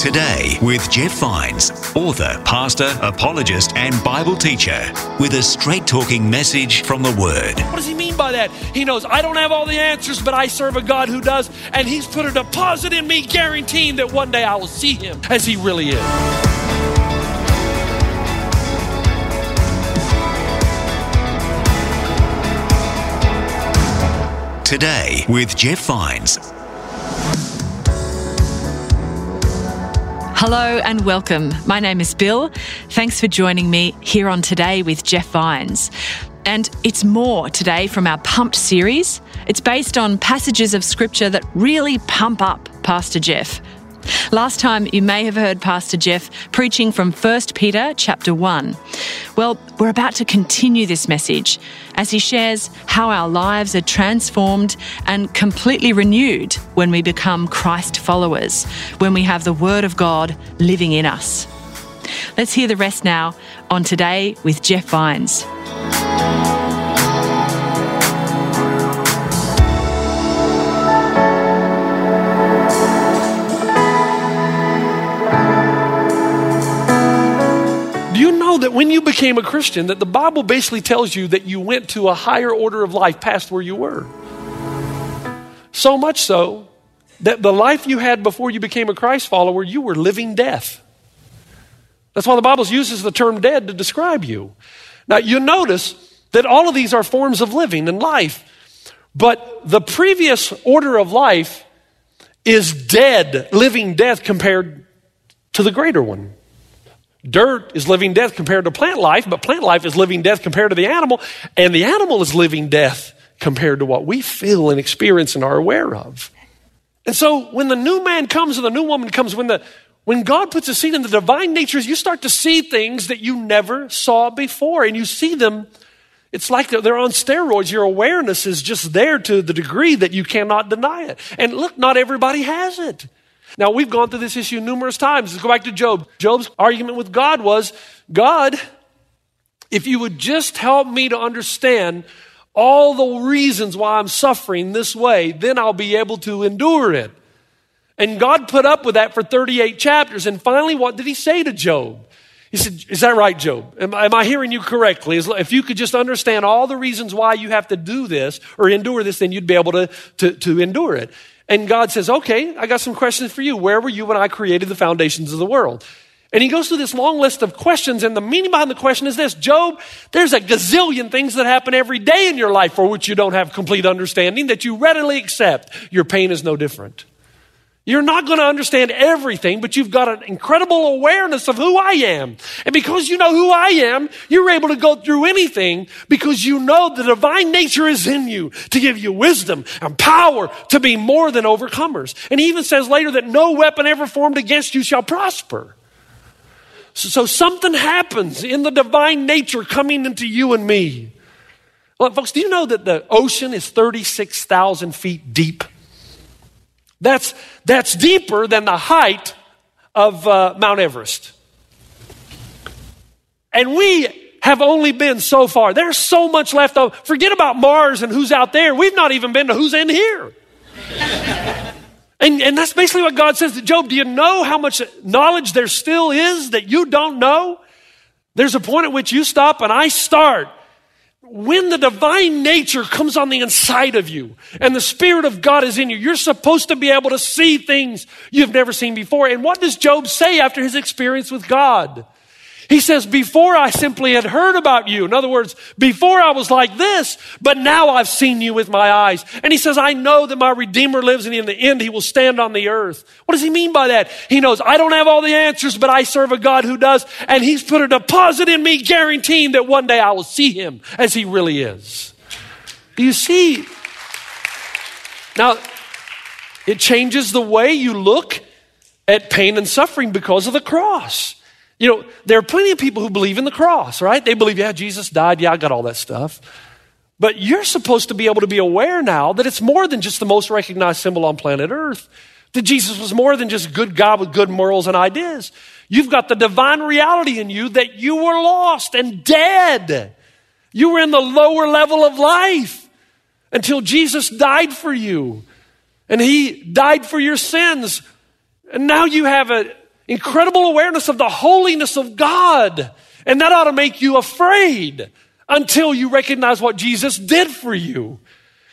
Today with Jeff Vines, author, pastor, apologist, and Bible teacher, with a straight talking message from the Word. What does he mean by that? He knows I don't have all the answers, but I serve a God who does, and he's put a deposit in me guaranteeing that one day I will see him as he really is. Today with Jeff Vines. Hello and welcome. My name is Bill. Thanks for joining me here on Today with Jeff Vines. And it's more today from our Pumped series. It's based on passages of scripture that really pump up Pastor Jeff. Last time you may have heard Pastor Jeff preaching from 1 Peter chapter 1. Well, we're about to continue this message as he shares how our lives are transformed and completely renewed when we become Christ followers, when we have the Word of God living in us. Let's hear the rest now on Today with Jeff Vines. Know that when you became a Christian, that the Bible basically tells you that you went to a higher order of life past where you were? So much so that the life you had before you became a Christ follower, you were living death. That's why the Bible uses the term dead to describe you. Now, you notice that all of these are forms of living and life, but the previous order of life is dead, living death compared to the greater one. Dirt is living death compared to plant life, but plant life is living death compared to the animal, and the animal is living death compared to what we feel and experience and are aware of. And so when the new man comes and the new woman comes, when the when God puts a seed in the divine natures, you start to see things that you never saw before, and you see them. It's like they're on steroids. Your awareness is just there to the degree that you cannot deny it. And look, not everybody has it. Now, we've gone through this issue numerous times. Let's go back to Job. Job's argument with God was God, if you would just help me to understand all the reasons why I'm suffering this way, then I'll be able to endure it. And God put up with that for 38 chapters. And finally, what did he say to Job? He said, Is that right, Job? Am, am, I hearing you correctly? If you could just understand all the reasons why you have to do this or endure this, then you'd be able to, to, to endure it. And God says, Okay, I got some questions for you. Where were you when I created the foundations of the world? And he goes through this long list of questions, and the meaning behind the question is this Job, there's a gazillion things that happen every day in your life for which you don't have complete understanding that you readily accept. Your pain is no different. You're not going to understand everything, but you've got an incredible awareness of who I am. And because you know who I am, you're able to go through anything because you know the divine nature is in you to give you wisdom and power to be more than overcomers. And he even says later that no weapon ever formed against you shall prosper. So, so something happens in the divine nature coming into you and me. Well, folks, do you know that the ocean is 36,000 feet deep? That's, that's deeper than the height of uh, Mount Everest. And we have only been so far. There's so much left over. Forget about Mars and who's out there. We've not even been to who's in here. and, and that's basically what God says to Job. Do you know how much knowledge there still is that you don't know? There's a point at which you stop and I start when the divine nature comes on the inside of you and the Spirit of God is in you, you're supposed to be able to see things you've never seen before. And what does Job say after his experience with God? He says, Before I simply had heard about you. In other words, before I was like this, but now I've seen you with my eyes. And he says, I know that my Redeemer lives and in the end he will stand on the earth. What does he mean by that? He knows I don't have all the answers, but I serve a God who does. And he's put a deposit in me guaranteeing that one day I will see him as he really is. Do you see? Now, it changes the way you look at pain and suffering because of the cross. You know, there are plenty of people who believe in the cross, right? They believe, yeah, Jesus died. Yeah, I got all that stuff. But you're supposed to be able to be aware now that it's more than just the most recognized symbol on planet Earth. That Jesus was more than just a good God with good morals and ideas. You've got the divine reality in you that you were lost and dead. You were in the lower level of life until Jesus died for you. And he died for your sins. And now you have an incredible awareness of the holiness of God. And that ought to make you afraid until you recognize what Jesus did for you.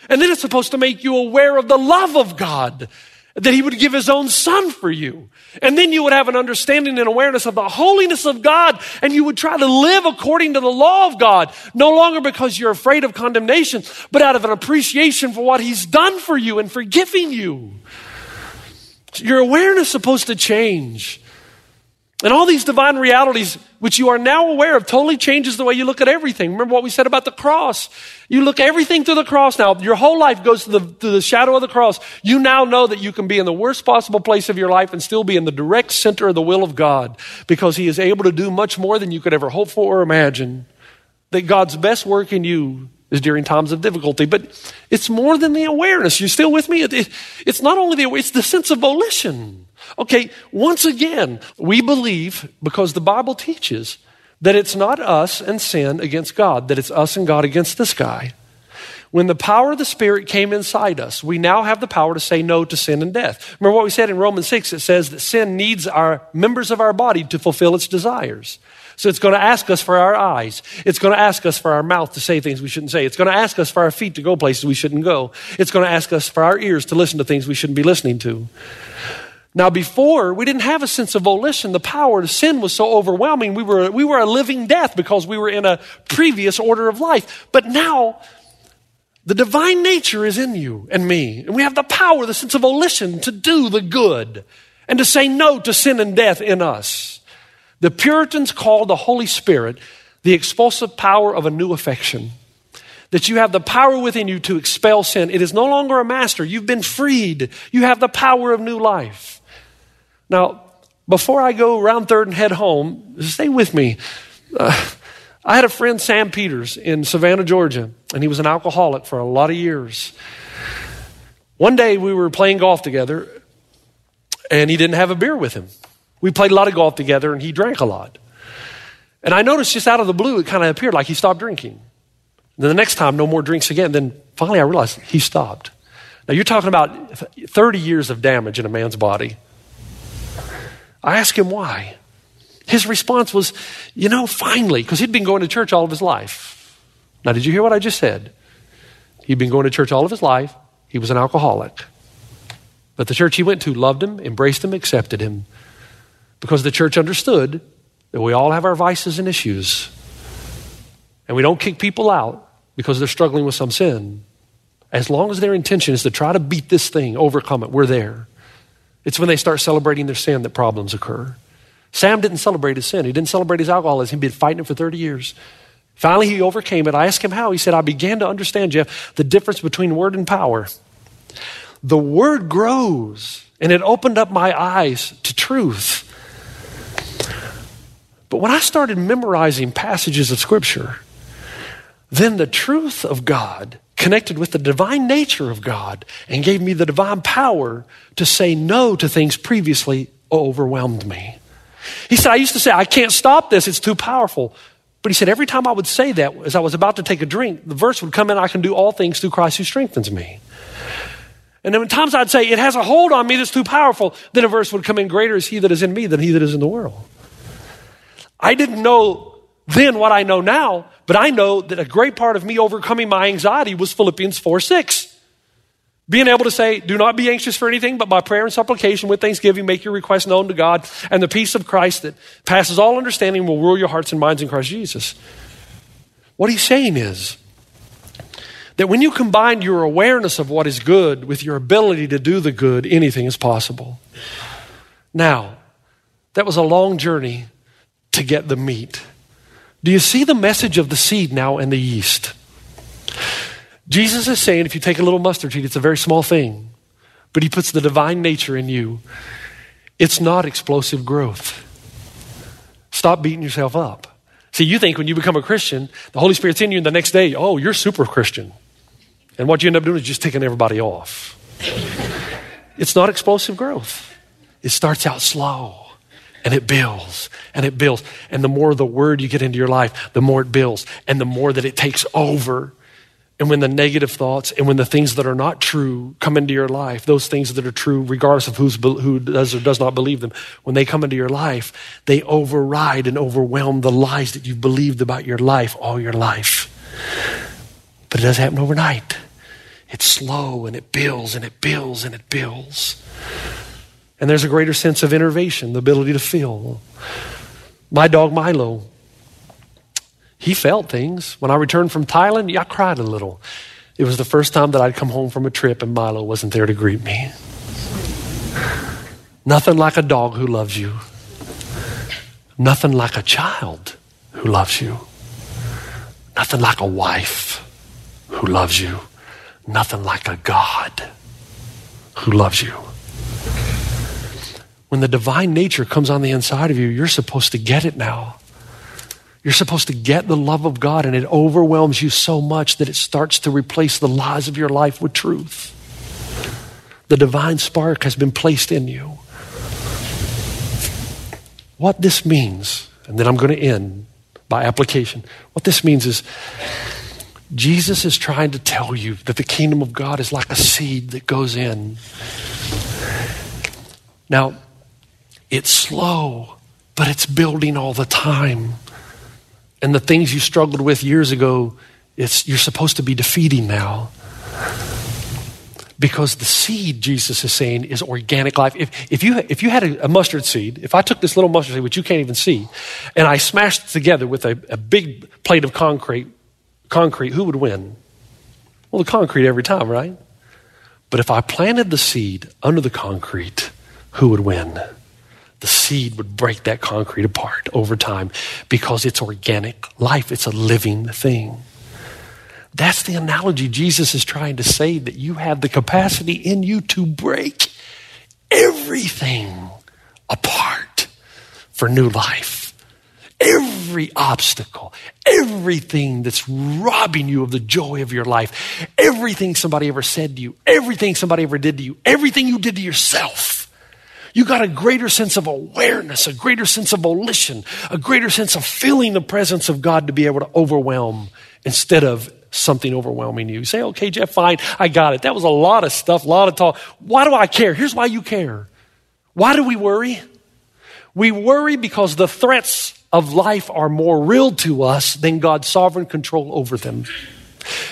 And then it's supposed to make you aware of the love of God, that He would give His own Son for you. And then you would have an understanding and awareness of the holiness of God, and you would try to live according to the law of God, no longer because you're afraid of condemnation, but out of an appreciation for what He's done for you and forgiving you. Your awareness is supposed to change. And all these divine realities, which you are now aware of, totally changes the way you look at everything. Remember what we said about the cross. You look everything through the cross now. Your whole life goes to the, the shadow of the cross. You now know that you can be in the worst possible place of your life and still be in the direct center of the will of God because He is able to do much more than you could ever hope for or imagine. That God's best work in you is during times of difficulty. But it's more than the awareness. You still with me? It, it, it's not only the it's the sense of volition. Okay, once again, we believe because the Bible teaches that it's not us and sin against God, that it's us and God against this guy. When the power of the Spirit came inside us, we now have the power to say no to sin and death. Remember what we said in Romans 6? It says that sin needs our members of our body to fulfill its desires. So it's going to ask us for our eyes. It's going to ask us for our mouth to say things we shouldn't say. It's going to ask us for our feet to go places we shouldn't go. It's going to ask us for our ears to listen to things we shouldn't be listening to. Now, before, we didn't have a sense of volition. The power of sin was so overwhelming. We were, we were a living death because we were in a previous order of life. But now, the divine nature is in you and me. And we have the power, the sense of volition to do the good and to say no to sin and death in us. The Puritans called the Holy Spirit the expulsive power of a new affection. That you have the power within you to expel sin. It is no longer a master. You've been freed. You have the power of new life. Now, before I go round third and head home, stay with me. Uh, I had a friend, Sam Peters, in Savannah, Georgia, and he was an alcoholic for a lot of years. One day we were playing golf together, and he didn't have a beer with him. We played a lot of golf together and he drank a lot. And I noticed just out of the blue, it kind of appeared like he stopped drinking. Then the next time, no more drinks again. Then finally, I realized he stopped. Now, you're talking about 30 years of damage in a man's body. I asked him why. His response was, you know, finally, because he'd been going to church all of his life. Now, did you hear what I just said? He'd been going to church all of his life. He was an alcoholic. But the church he went to loved him, embraced him, accepted him because the church understood that we all have our vices and issues. And we don't kick people out because they're struggling with some sin. As long as their intention is to try to beat this thing, overcome it, we're there. It's when they start celebrating their sin that problems occur. Sam didn't celebrate his sin. He didn't celebrate his alcoholism. He'd been fighting it for 30 years. Finally, he overcame it. I asked him how. He said, I began to understand, Jeff, the difference between word and power. The word grows, and it opened up my eyes to truth. But when I started memorizing passages of Scripture, then the truth of God connected with the divine nature of God and gave me the divine power to say no to things previously overwhelmed me. He said, I used to say, I can't stop this, it's too powerful. But he said, every time I would say that, as I was about to take a drink, the verse would come in, I can do all things through Christ who strengthens me. And then times I'd say, it has a hold on me that's too powerful, then a verse would come in, greater is he that is in me than he that is in the world. I didn't know then what I know now, but I know that a great part of me overcoming my anxiety was Philippians 4 6. Being able to say, do not be anxious for anything, but by prayer and supplication with thanksgiving, make your requests known to God, and the peace of Christ that passes all understanding will rule your hearts and minds in Christ Jesus. What he's saying is that when you combine your awareness of what is good with your ability to do the good, anything is possible. Now, that was a long journey to get the meat. Do you see the message of the seed now and the yeast? Jesus is saying if you take a little mustard seed, it's a very small thing, but he puts the divine nature in you. It's not explosive growth. Stop beating yourself up. See, you think when you become a Christian, the Holy Spirit's in you, and the next day, oh, you're super Christian. And what you end up doing is just taking everybody off. it's not explosive growth, it starts out slow and it builds and it builds. And the more the word you get into your life, the more it builds and the more that it takes over. And when the negative thoughts and when the things that are not true come into your life, those things that are true, regardless of who's, who does or does not believe them, when they come into your life, they override and overwhelm the lies that you've believed about your life all your life. But it doesn't happen overnight. It's slow and it builds and it builds and it builds. And there's a greater sense of innervation, the ability to feel. My dog Milo, he felt things. When I returned from Thailand, I cried a little. It was the first time that I'd come home from a trip and Milo wasn't there to greet me. Nothing like a dog who loves you. Nothing like a child who loves you. Nothing like a wife who loves you. Nothing like a God who loves you. When the divine nature comes on the inside of you, you're supposed to get it now. You're supposed to get the love of God, and it overwhelms you so much that it starts to replace the lies of your life with truth. The divine spark has been placed in you. What this means, and then I'm going to end by application. What this means is Jesus is trying to tell you that the kingdom of God is like a seed that goes in. Now, it's slow, but it's building all the time. And the things you struggled with years ago, it's, you're supposed to be defeating now. Because the seed, Jesus is saying, is organic life. If, if, you, if you had a, a mustard seed, if I took this little mustard seed, which you can't even see, and I smashed it together with a, a big plate of concrete, concrete, who would win? Well, the concrete every time, right? But if I planted the seed under the concrete, who would win? The seed would break that concrete apart over time because it's organic life, it's a living thing. That's the analogy Jesus is trying to say that you have the capacity in you to break everything apart for new life. Every obstacle, everything that's robbing you of the joy of your life, everything somebody ever said to you, everything somebody ever did to you, everything you did to yourself you got a greater sense of awareness, a greater sense of volition, a greater sense of feeling the presence of God to be able to overwhelm instead of something overwhelming you. You say, okay, Jeff, fine, I got it. That was a lot of stuff, a lot of talk. Why do I care? Here's why you care. Why do we worry? We worry because the threats of life are more real to us than God's sovereign control over them.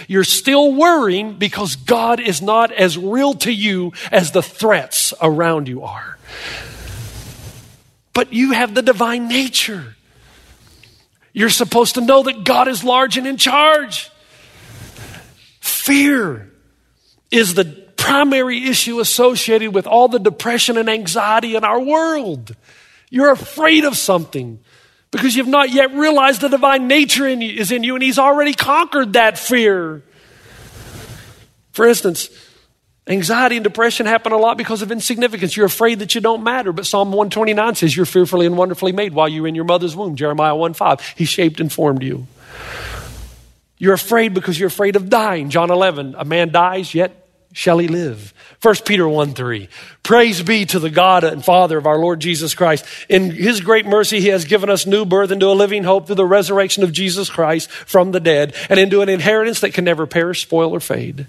You're still worrying because God is not as real to you as the threats around you are. But you have the divine nature. You're supposed to know that God is large and in charge. Fear is the primary issue associated with all the depression and anxiety in our world. You're afraid of something because you've not yet realized the divine nature in you, is in you and He's already conquered that fear. For instance, Anxiety and depression happen a lot because of insignificance. You're afraid that you don't matter. But Psalm 129 says you're fearfully and wonderfully made while you were in your mother's womb. Jeremiah 1 5. He shaped and formed you. You're afraid because you're afraid of dying. John 11. A man dies, yet shall he live. 1 Peter 1 3. Praise be to the God and Father of our Lord Jesus Christ. In his great mercy, he has given us new birth into a living hope through the resurrection of Jesus Christ from the dead and into an inheritance that can never perish, spoil, or fade.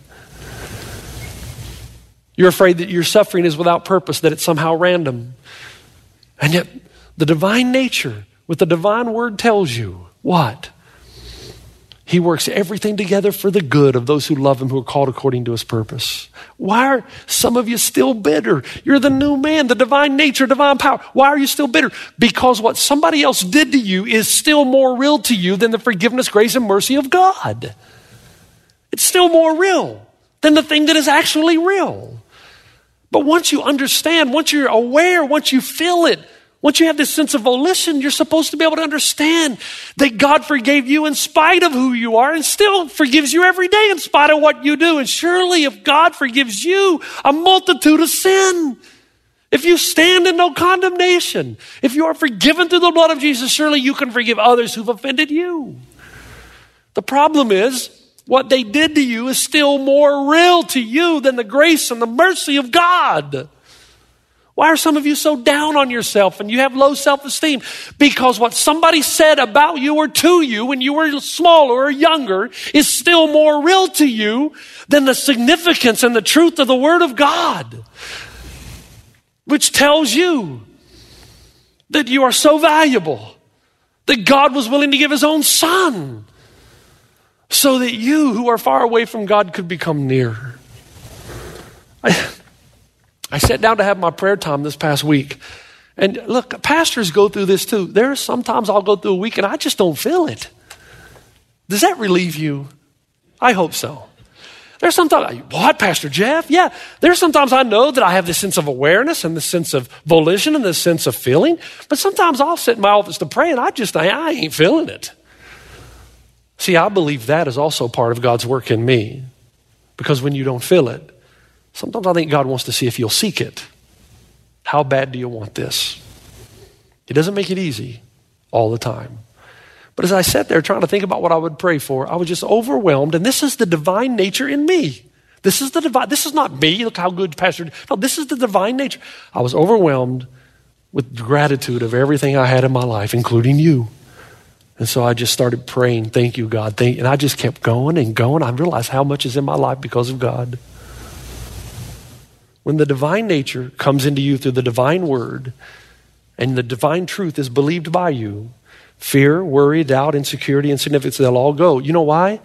You're afraid that your suffering is without purpose, that it's somehow random. And yet, the divine nature with the divine word tells you what? He works everything together for the good of those who love him, who are called according to his purpose. Why are some of you still bitter? You're the new man, the divine nature, divine power. Why are you still bitter? Because what somebody else did to you is still more real to you than the forgiveness, grace, and mercy of God. It's still more real than the thing that is actually real. But once you understand, once you're aware, once you feel it, once you have this sense of volition, you're supposed to be able to understand that God forgave you in spite of who you are and still forgives you every day in spite of what you do. And surely if God forgives you a multitude of sin, if you stand in no condemnation, if you are forgiven through the blood of Jesus, surely you can forgive others who've offended you. The problem is, what they did to you is still more real to you than the grace and the mercy of God. Why are some of you so down on yourself and you have low self esteem? Because what somebody said about you or to you when you were smaller or younger is still more real to you than the significance and the truth of the Word of God, which tells you that you are so valuable that God was willing to give His own Son so that you who are far away from God could become near. I, I sat down to have my prayer time this past week. And look, pastors go through this too. There are sometimes I'll go through a week and I just don't feel it. Does that relieve you? I hope so. There's sometimes, what, Pastor Jeff? Yeah, there's sometimes I know that I have this sense of awareness and this sense of volition and this sense of feeling, but sometimes I'll sit in my office to pray and I just, I, I ain't feeling it. See, I believe that is also part of God's work in me because when you don't feel it, Sometimes I think God wants to see if you'll seek it. How bad do you want this? He doesn't make it easy all the time. But as I sat there trying to think about what I would pray for, I was just overwhelmed. And this is the divine nature in me. This is the divine, this is not me. Look how good Pastor. No, this is the divine nature. I was overwhelmed with gratitude of everything I had in my life, including you. And so I just started praying, thank you, God. Thank, and I just kept going and going. I realized how much is in my life because of God. When the divine nature comes into you through the divine word and the divine truth is believed by you, fear, worry, doubt, insecurity, insignificance, they'll all go. You know why?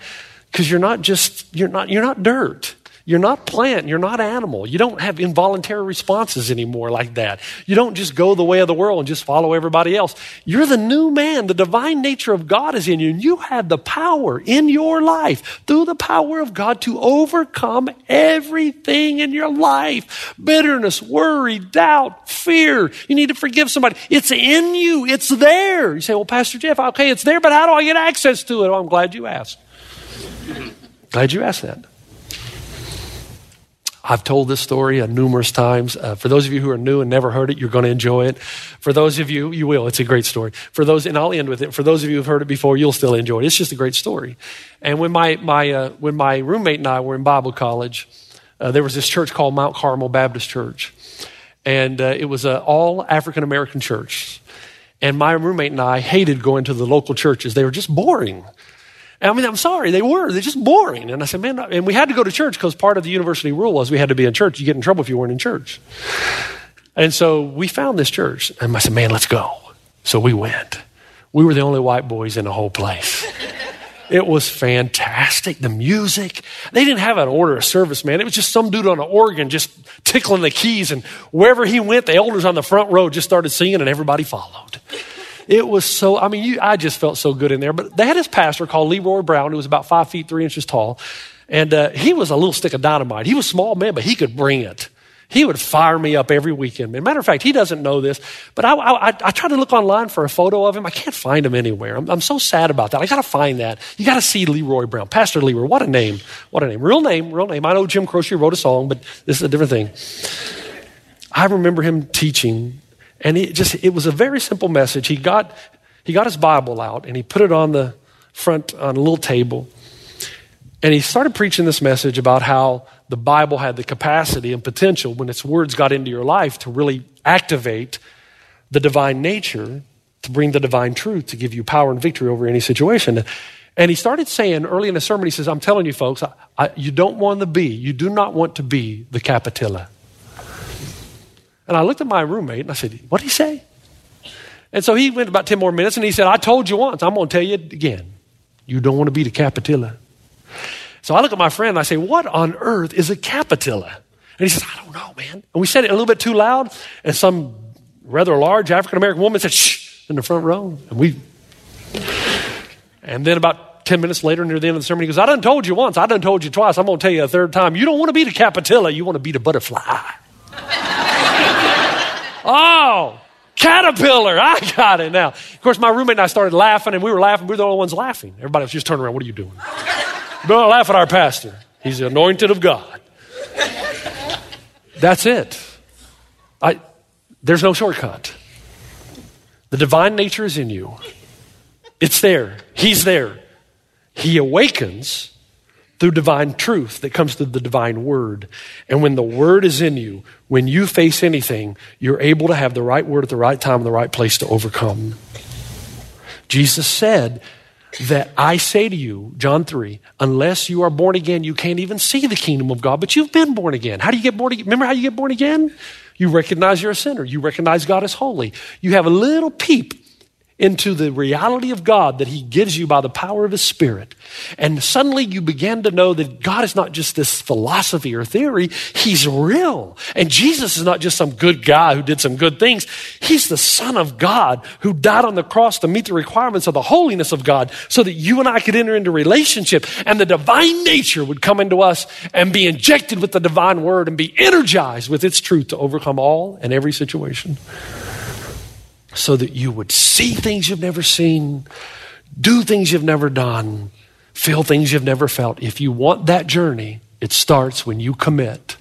Because you're not just, you're not, you're not dirt. You're not plant, you're not animal. You don't have involuntary responses anymore like that. You don't just go the way of the world and just follow everybody else. You're the new man. The divine nature of God is in you, and you have the power in your life through the power of God to overcome everything in your life bitterness, worry, doubt, fear. You need to forgive somebody. It's in you, it's there. You say, Well, Pastor Jeff, okay, it's there, but how do I get access to it? Oh, I'm glad you asked. glad you asked that. I've told this story uh, numerous times. Uh, for those of you who are new and never heard it, you're going to enjoy it. For those of you, you will. It's a great story. For those, and I'll end with it. For those of you who've heard it before, you'll still enjoy it. It's just a great story. And when my, my, uh, when my roommate and I were in Bible college, uh, there was this church called Mount Carmel Baptist Church. And uh, it was an all African American church. And my roommate and I hated going to the local churches. They were just boring. I mean, I'm sorry, they were. They're just boring. And I said, man, and we had to go to church because part of the university rule was we had to be in church. You get in trouble if you weren't in church. And so we found this church. And I said, man, let's go. So we went. We were the only white boys in the whole place. It was fantastic. The music. They didn't have an order of service, man. It was just some dude on an organ just tickling the keys. And wherever he went, the elders on the front row just started singing and everybody followed. It was so, I mean, you, I just felt so good in there. But they had this pastor called Leroy Brown, who was about five feet, three inches tall. And uh, he was a little stick of dynamite. He was small man, but he could bring it. He would fire me up every weekend. matter of fact, he doesn't know this, but I, I, I tried to look online for a photo of him. I can't find him anywhere. I'm, I'm so sad about that. I got to find that. You got to see Leroy Brown, Pastor Leroy. What a name! What a name! Real name, real name. I know Jim Croce wrote a song, but this is a different thing. I remember him teaching, and it just it was a very simple message. He got he got his Bible out and he put it on the front on a little table. And he started preaching this message about how the Bible had the capacity and potential when its words got into your life to really activate the divine nature, to bring the divine truth, to give you power and victory over any situation. And he started saying early in the sermon, he says, I'm telling you folks, I, I, you don't want to be, you do not want to be the Capitilla. And I looked at my roommate and I said, What did he say? And so he went about 10 more minutes and he said, I told you once, I'm going to tell you again. You don't want to be the Capitilla. So I look at my friend and I say, What on earth is a Capitilla? And he says, I don't know, man. And we said it a little bit too loud, and some rather large African American woman said, Shh, in the front row. And we, and then about 10 minutes later, near the end of the sermon, he goes, I done told you once, I done told you twice, I'm going to tell you a third time. You don't want to be the Capitilla, you want to be the butterfly. Oh, caterpillar. I got it now. Of course, my roommate and I started laughing, and we were laughing. We were the only ones laughing. Everybody was just turning around. What are you doing? Don't laugh at our pastor. He's the anointed of God. That's it. I, there's no shortcut. The divine nature is in you. It's there. He's there. He awakens through divine truth that comes through the divine word. And when the word is in you, when you face anything, you're able to have the right word at the right time in the right place to overcome. Jesus said, that I say to you, John 3, unless you are born again, you can't even see the kingdom of God, but you've been born again. How do you get born again? Remember how you get born again? You recognize you're a sinner. You recognize God is holy. You have a little peep into the reality of God that He gives you by the power of His Spirit. And suddenly you begin to know that God is not just this philosophy or theory, He's real. And Jesus is not just some good guy who did some good things. He's the Son of God who died on the cross to meet the requirements of the holiness of God so that you and I could enter into relationship and the divine nature would come into us and be injected with the divine word and be energized with its truth to overcome all and every situation so that you would see things you've never seen, do things you've never done, feel things you've never felt. If you want that journey, it starts when you commit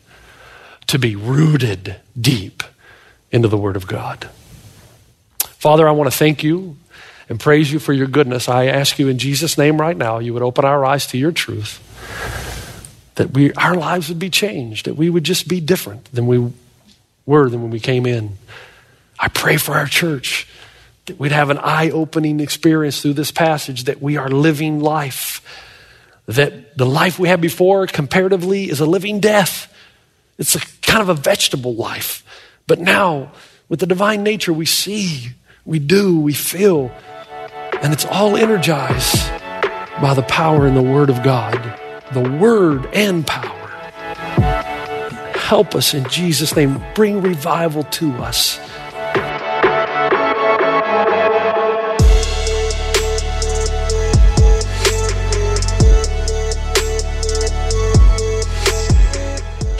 to be rooted deep into the Word of God. Father, I want to thank you and praise you for your goodness. I ask you in Jesus' name right now, you would open our eyes to your truth, that we, our lives would be changed, that we would just be different than we were than when we came in. I pray for our church that we'd have an eye opening experience through this passage, that we are living life, that the life we had before comparatively is a living death. It's a kind of a vegetable life. But now, with the divine nature, we see, we do, we feel, and it's all energized by the power and the Word of God. The Word and power. Help us in Jesus' name. Bring revival to us.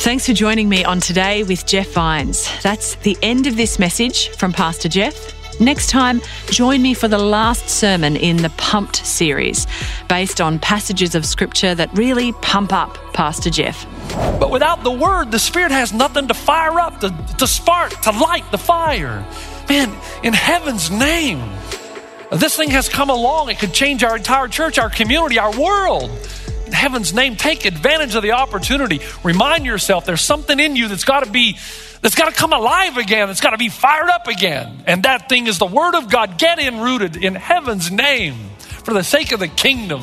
Thanks for joining me on Today with Jeff Vines. That's the end of this message from Pastor Jeff. Next time, join me for the last sermon in the Pumped series, based on passages of scripture that really pump up Pastor Jeff. But without the word, the Spirit has nothing to fire up, to, to spark, to light the fire. Man, in heaven's name, this thing has come along. It could change our entire church, our community, our world heaven's name, take advantage of the opportunity. Remind yourself there's something in you that's got to be, that's got to come alive again, that's got to be fired up again. And that thing is the Word of God. Get in rooted in heaven's name for the sake of the kingdom.